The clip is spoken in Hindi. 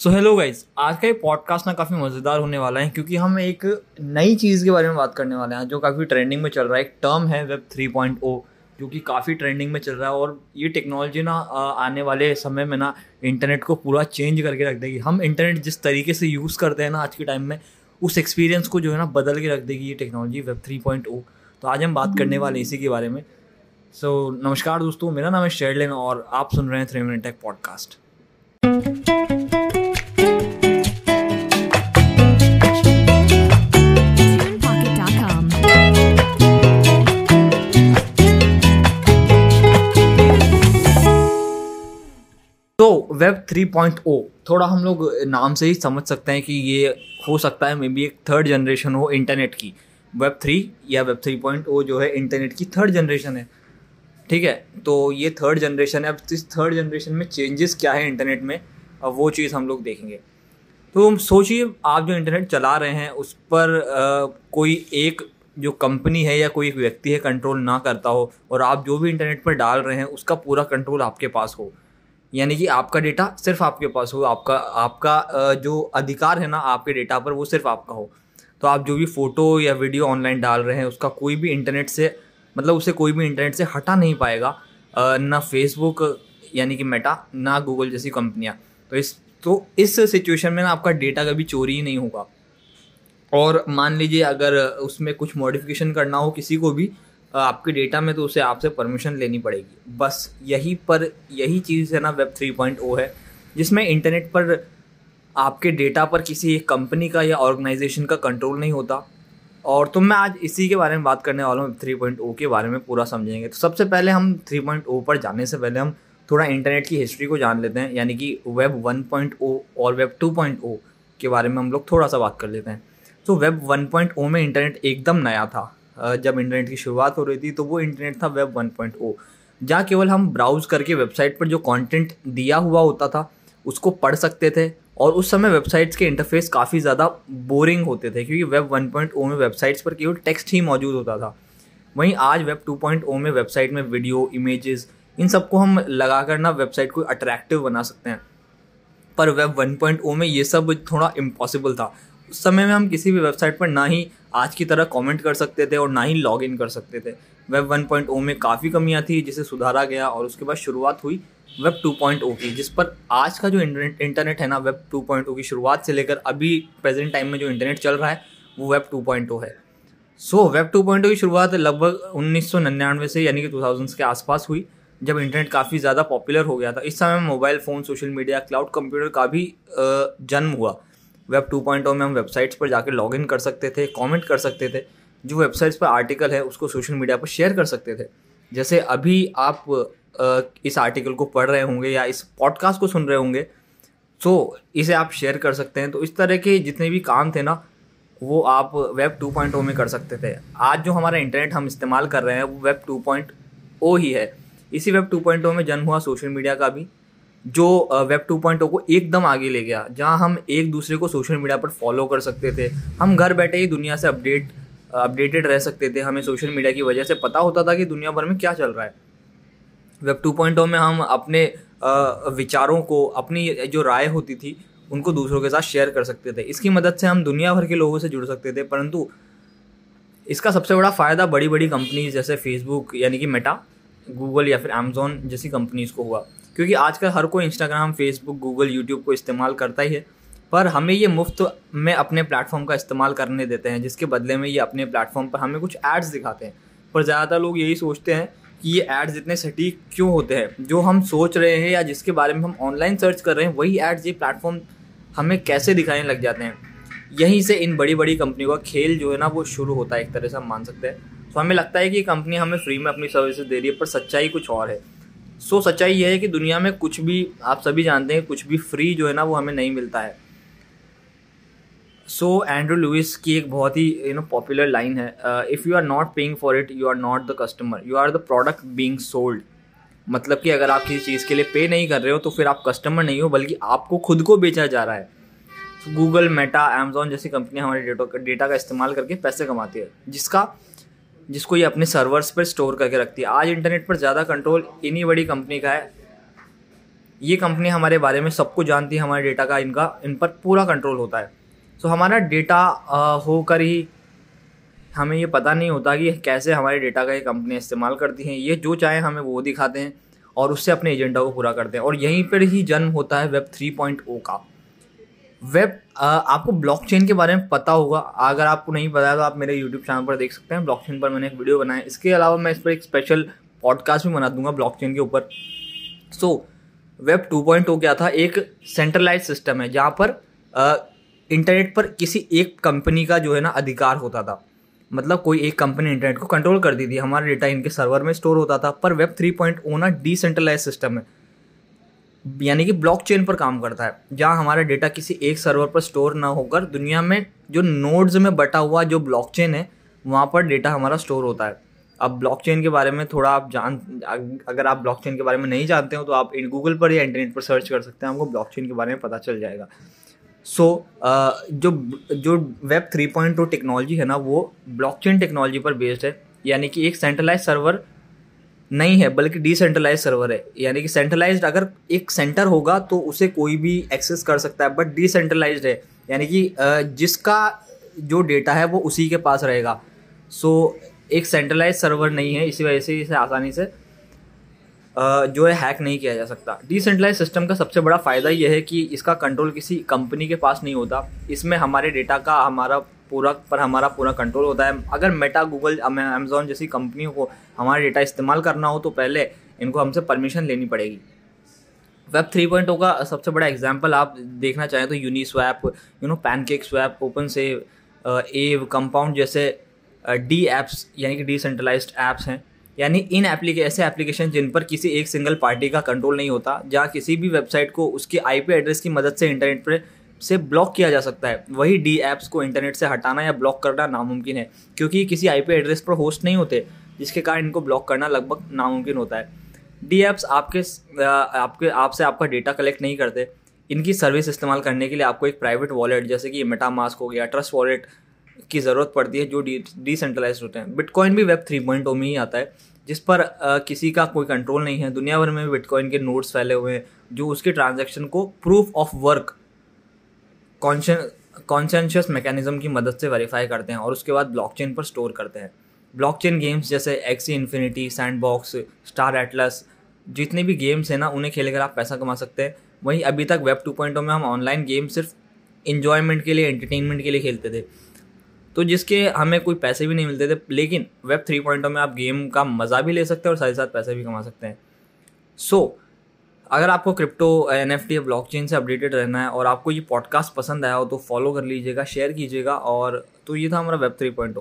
सो हेलो गाइज़ आज का ये पॉडकास्ट ना काफ़ी मज़ेदार होने वाला है क्योंकि हम एक नई चीज़ के बारे में बात करने वाले हैं जो काफ़ी ट्रेंडिंग में चल रहा है। एक टर्म है वेब 3.0 जो कि काफ़ी ट्रेंडिंग में चल रहा है और ये टेक्नोलॉजी ना आने वाले समय में ना इंटरनेट को पूरा चेंज करके रख देगी। हम इंटरनेट जिस तरीके से यूज़ करते हैं ना आज के टाइम में उस एक्सपीरियंस को जो है ना बदल के रख देगी ये टेक्नोलॉजी वेब थ्री तो आज हम बात करने वाले इसी के बारे में। सो so, नमस्कार दोस्तों मेरा नाम है शेरलिन और आप सुन रहे हैं three minute tech podcast web 3.0 थोड़ा हम लोग नाम से ही समझ सकते हैं कि ये हो सकता है मे बी एक थर्ड जनरेशन हो इंटरनेट की। वेब थ्री या वेब 3.0 जो है इंटरनेट की थर्ड जनरेशन है। ठीक है? तो ये थर्ड जनरेशन है अब इस थर्ड जनरेशन में चेंजेस क्या है इंटरनेट में? अब वो चीज़ हम लोग देखेंगे। तो हम सोचिए आप जो इंटरनेट चला रहे हैं उस पर आ, कोई एक जो कंपनी है या कोई एक व्यक्ति है कंट्रोल ना करता हो और आप जो भी इंटरनेट पर डाल रहे हैं उसका पूरा कंट्रोल आपके पास हो। यानी कि आपका डेटा सिर्फ़ आपके पास हो, आपका आपका जो अधिकार है ना आपके डेटा पर वो सिर्फ़ आपका हो। तो आप जो भी फ़ोटो या वीडियो ऑनलाइन डाल रहे हैं, उसका कोई भी इंटरनेट से मतलब उसे कोई भी इंटरनेट से हटा नहीं पाएगा ना फेसबुक यानी कि मेटा ना गूगल जैसी कंपनियाँ तो इस तो इस सिचुएशन में ना आपका डेटा कभी चोरी ही नहीं होगा। और मान लीजिए अगर उसमें कुछ मॉडिफिकेशन करना हो किसी को भी आपके डेटा में तो उसे आपसे परमिशन लेनी पड़ेगी। बस यही पर, यही चीज़ है ना वेब थ्री पॉइंट ओ है, जिसमें इंटरनेट पर आपके डेटा पर किसी एक कंपनी का या ऑर्गेनाइजेशन का कंट्रोल नहीं होता। और तो मैं आज इसी के बारे में बात करने वाला हूँ थ्री पॉइंट ओ के बारे में पूरा समझेंगे। तो सबसे पहले हम थ्री पॉइंट ओ पर जाने से पहले हम थोड़ा इंटरनेट की हिस्ट्री को जान लेते हैं, यानी कि वेब वन पॉइंट ओ और वेब टू पॉइंट ओ के बारे में हम लोग थोड़ा सा बात कर लेते हैं। तो वेब वन पॉइंट ओ में इंटरनेट एकदम नया था। जब इंटरनेट की शुरुआत हो रही थी तो वो इंटरनेट था वेब 1.0 जहाँ केवल हम ब्राउज करके वेबसाइट पर जो कंटेंट दिया हुआ होता था, उसको पढ़ सकते थे और उस समय वेबसाइट्स के इंटरफेस काफ़ी ज़्यादा बोरिंग होते थे, क्योंकि वेब 1.0 में वेबसाइट्स पर केवल टेक्स्ट ही मौजूद होता था। वहीं आज वेब 2.0 में वेबसाइट में वीडियो इमेजेस इन सबको हम लगा कर ना वेबसाइट को अट्रैक्टिव बना सकते हैं। पर वेब 1.0 में ये सब थोड़ा इम्पॉसिबल था। उस समय में हम किसी भी वेबसाइट पर ना ही आज की तरह कमेंट कर सकते थे और ना ही लॉग इन कर सकते थे। वेब 1.0 में काफ़ी कमियाँ थी, जिसे सुधारा गया और उसके बाद शुरुआत हुई वेब 2.0 की, जिस पर आज का जो इंटरनेट है ना वेब 2.0 की शुरुआत से लेकर अभी प्रेजेंट टाइम में जो इंटरनेट चल रहा है, वो वेब 2.0 है। सो वेब 2.0 की शुरुआत लगभग उन्नीस सौ निन्यानवे से, यानी कि टू के आसपास हुई, जब इंटरनेट काफ़ी ज़्यादा पॉपुलर हो गया था। इस समय mobile phone social media cloud computer का भी जन्म हुआ। वेब 2.0 में हम वेबसाइट्स पर जाकर लॉगिन कर सकते थे कमेंट कर सकते थे। जो वेबसाइट्स पर आर्टिकल है, उसको सोशल मीडिया पर शेयर कर सकते थे। जैसे अभी आप इस आर्टिकल को पढ़ रहे होंगे या इस पॉडकास्ट को सुन रहे होंगे तो इसे आप शेयर कर सकते हैं। तो इस तरह के जितने भी काम थे ना, वो आप वेब 2.0 में कर सकते थे। आज जो हमारा इंटरनेट हम इस्तेमाल कर रहे हैं, वो वेब 2.0 ही है। इसी वेब 2.0 में जन्म हुआ सोशल मीडिया का भी। जो वेब 2.0 को एकदम आगे ले गया, जहाँ हम एक दूसरे को सोशल मीडिया पर फॉलो कर सकते थे। हम घर बैठे ही दुनिया से अपडेट अपडेटेड रह सकते थे। हमें सोशल मीडिया की वजह से पता होता था कि दुनिया भर में क्या चल रहा है। वेब 2.0 में हम अपने विचारों को, अपनी जो राय होती थी, उनको दूसरों के साथ शेयर कर सकते थे। इसकी मदद से हम दुनिया भर के लोगों से जुड़ सकते थे, परंतु इसका सबसे बड़ा फ़ायदा बड़ी बड़ी कंपनीज़ जैसे फेसबुक यानी कि मेटा गूगल या फिर अमेजोन जैसी कंपनीज़ को हुआ। क्योंकि आजकल हर कोई इंस्टाग्राम फेसबुक गूगल यूट्यूब को इस्तेमाल करता ही है। पर हमें ये मुफ़्त में अपने प्लेटफॉर्म का इस्तेमाल करने देते हैं, जिसके बदले में ये अपने प्लेटफॉर्म पर हमें कुछ एड्स दिखाते हैं। पर ज़्यादातर लोग यही सोचते हैं कि ये एड्स इतने सटीक क्यों होते हैं? जो हम सोच रहे हैं या जिसके बारे में हम ऑनलाइन सर्च कर रहे हैं, वही एड्स ये प्लेटफॉर्म हमें कैसे दिखाने लग जाते हैं? यहीं से इन बड़ी बड़ी कंपनियों का खेल जो है ना, वो शुरू होता है, एक तरह से हम मान सकते हैं। तो हमें लगता है कि कंपनी हमें फ्री में अपनी सर्विसेज़ दे रही है, पर सच्चाई कुछ और है। सो सच्चाई ये है कि दुनिया में कुछ भी आप सभी जानते हैं कुछ भी फ्री जो है ना वो हमें नहीं मिलता है। सो एंड्रू लुइस की एक बहुत ही यू नो पॉपुलर लाइन है if you are not paying for it you are not the customer you are the product being sold मतलब कि अगर आप किसी चीज़ के लिए पे नहीं कर रहे हो तो फिर आप कस्टमर नहीं हो, बल्कि आपको खुद को बेचा जा रहा है। गूगल मेटा अमेजोन जैसी कंपनियाँ हमारे डेटा डेटा का इस्तेमाल करके पैसे कमाती है, जिसका जिसको ये अपने सर्वर्स पर स्टोर करके रखती है। आज इंटरनेट पर ज़्यादा कंट्रोल इन्हीं बड़ी कंपनी का है। ये कंपनी हमारे बारे में सब कुछ जानती है हमारे डेटा का इनका इन पर पूरा कंट्रोल होता है। सो so, हमारा डेटा होकर ही हमें ये पता नहीं होता कि कैसे हमारे डेटा का ये कंपनी इस्तेमाल करती हैं। ये जो चाहें हमें वो दिखाते हैं और उससे अपने एजेंडा को पूरा करते हैं। और यहीं पर ही जन्म होता है वेब थ्री पॉइंट ओ का। वेब आपको ब्लॉकचेन के बारे में पता होगा। अगर आपको नहीं पता है तो आप मेरे यूट्यूब चैनल पर देख सकते हैं। ब्लॉकचेन पर मैंने एक वीडियो बनाया। इसके अलावा मैं इस पर एक स्पेशल पॉडकास्ट भी बना दूँगा ब्लॉकचेन के ऊपर। सो वेब 2.0 क्या था? एक सेंट्रलाइज सिस्टम है, जहाँ पर इंटरनेट पर किसी एक कंपनी का जो है ना, अधिकार होता था। मतलब कोई एक कंपनी इंटरनेट को कंट्रोल कर दी थी। हमारा डेटा इनके सर्वर में स्टोर होता था। पर वेब थ्री पॉइंट ओ ना डिसेंट्रलाइज सिस्टम है। यानी कि ब्लॉकचेन पर काम करता है जहाँ हमारा डेटा किसी एक सर्वर पर स्टोर ना होकर दुनिया में जो नोड्स में बटा हुआ जो ब्लॉकचेन है वहाँ पर डेटा हमारा स्टोर होता है। अब ब्लॉकचेन के बारे में थोड़ा आप जान अगर आप ब्लॉकचेन के बारे में नहीं जानते हो तो आप गूगल पर या इंटरनेट पर सर्च कर सकते हैं आपको ब्लॉकचेन के बारे में पता चल जाएगा। सो so, uh, जो जो web three point two technology है ना वो ब्लॉकचेन टेक्नोलॉजी पर बेस्ड है। यानी कि एक सेंट्रलाइज सर्वर नहीं है, बल्कि डिसेंट्रलाइज सर्वर है। यानी कि सेंट्रलाइज्ड अगर एक सेंटर होगा तो उसे कोई भी एक्सेस कर सकता है बट डिसेंट्रलाइज्ड है। यानी कि जिसका जो डेटा है, वो उसी के पास रहेगा। सो एक सेंट्रलाइज सर्वर नहीं है, इसी वजह से इसे आसानी से जो है हैक नहीं किया जा सकता। डिसेंट्रलाइज सिस्टम का सबसे बड़ा फ़ायदा यह है कि इसका कंट्रोल किसी कंपनी के पास नहीं होता। इसमें हमारे डेटा का, हमारा पूरा पर हमारा पूरा कंट्रोल होता है। अगर मेटा गूगल अमेजोन जैसी कंपनियों को हमारा डेटा इस्तेमाल करना हो तो पहले इनको हमसे परमिशन लेनी पड़ेगी। वेब थ्री पॉइंट का सबसे बड़ा एग्ज़ाम्पल आप देखना चाहें तो Uniswap you know PancakeSwap open से एव कंपाउंड जैसे डी एप्स यानी कि डिसेंट्रलाइज्ड ऐप्स हैं। यानी इन एप्लीके ऐसे एप्लीकेशन जिन पर किसी एक सिंगल पार्टी का कंट्रोल नहीं होता, जहाँ किसी भी वेबसाइट को उसके आईपी एड्रेस की मदद से इंटरनेट पर से ब्लॉक किया जा सकता है। वही डी ऐप्स को इंटरनेट से हटाना या ब्लॉक करना नामुमकिन है क्योंकि किसी आईपी एड्रेस पर होस्ट नहीं होते जिसके कारण इनको ब्लॉक करना लगभग नामुमकिन होता है। डी ऐप्स आपके आपके आपसे आपका डेटा कलेक्ट नहीं करते। इनकी सर्विस इस्तेमाल करने के लिए आपको एक प्राइवेट वॉलेट जैसे कि मेटा मास्क हो गया ट्रस्ट वॉलेट की ज़रूरत पड़ती है जो डिसेंट्रलाइज होते हैं। बिटकॉइन भी वेब थ्री पॉइंट में ही आता है जिस पर आ, किसी का कोई कंट्रोल नहीं है। दुनिया भर में बिटकॉइन के नोट्स फैले हुए हैं जो उसके ट्रांजैक्शन को proof of work consensus mechanism की मदद से वेरीफाई करते हैं और उसके बाद ब्लॉकचेन पर स्टोर करते हैं। ब्लॉकचेन गेम्स जैसे Axie Infinity Sandbox Star Atlas जितने भी गेम्स हैं ना उन्हें खेल कर आप पैसा कमा सकते हैं। वहीं अभी तक वेब टू पॉइंट में हम ऑनलाइन गेम सिर्फ़ इन्जॉयमेंट के लिए एंटरटेनमेंट के लिए खेलते थे। तो जिसके हमें कोई पैसे भी नहीं मिलते थे लेकिन वेब थ्री पॉइंट में आप गेम का मज़ा भी ले सकते हैं और साथ ही साथ पैसे भी कमा सकते हैं। सो so, अगर आपको crypto N F T blockchain से अपडेटेड रहना है और आपको ये पॉडकास्ट पसंद आया हो तो फॉलो कर लीजिएगा शेयर कीजिएगा और तो ये था हमारा वेब थ्री पॉइंट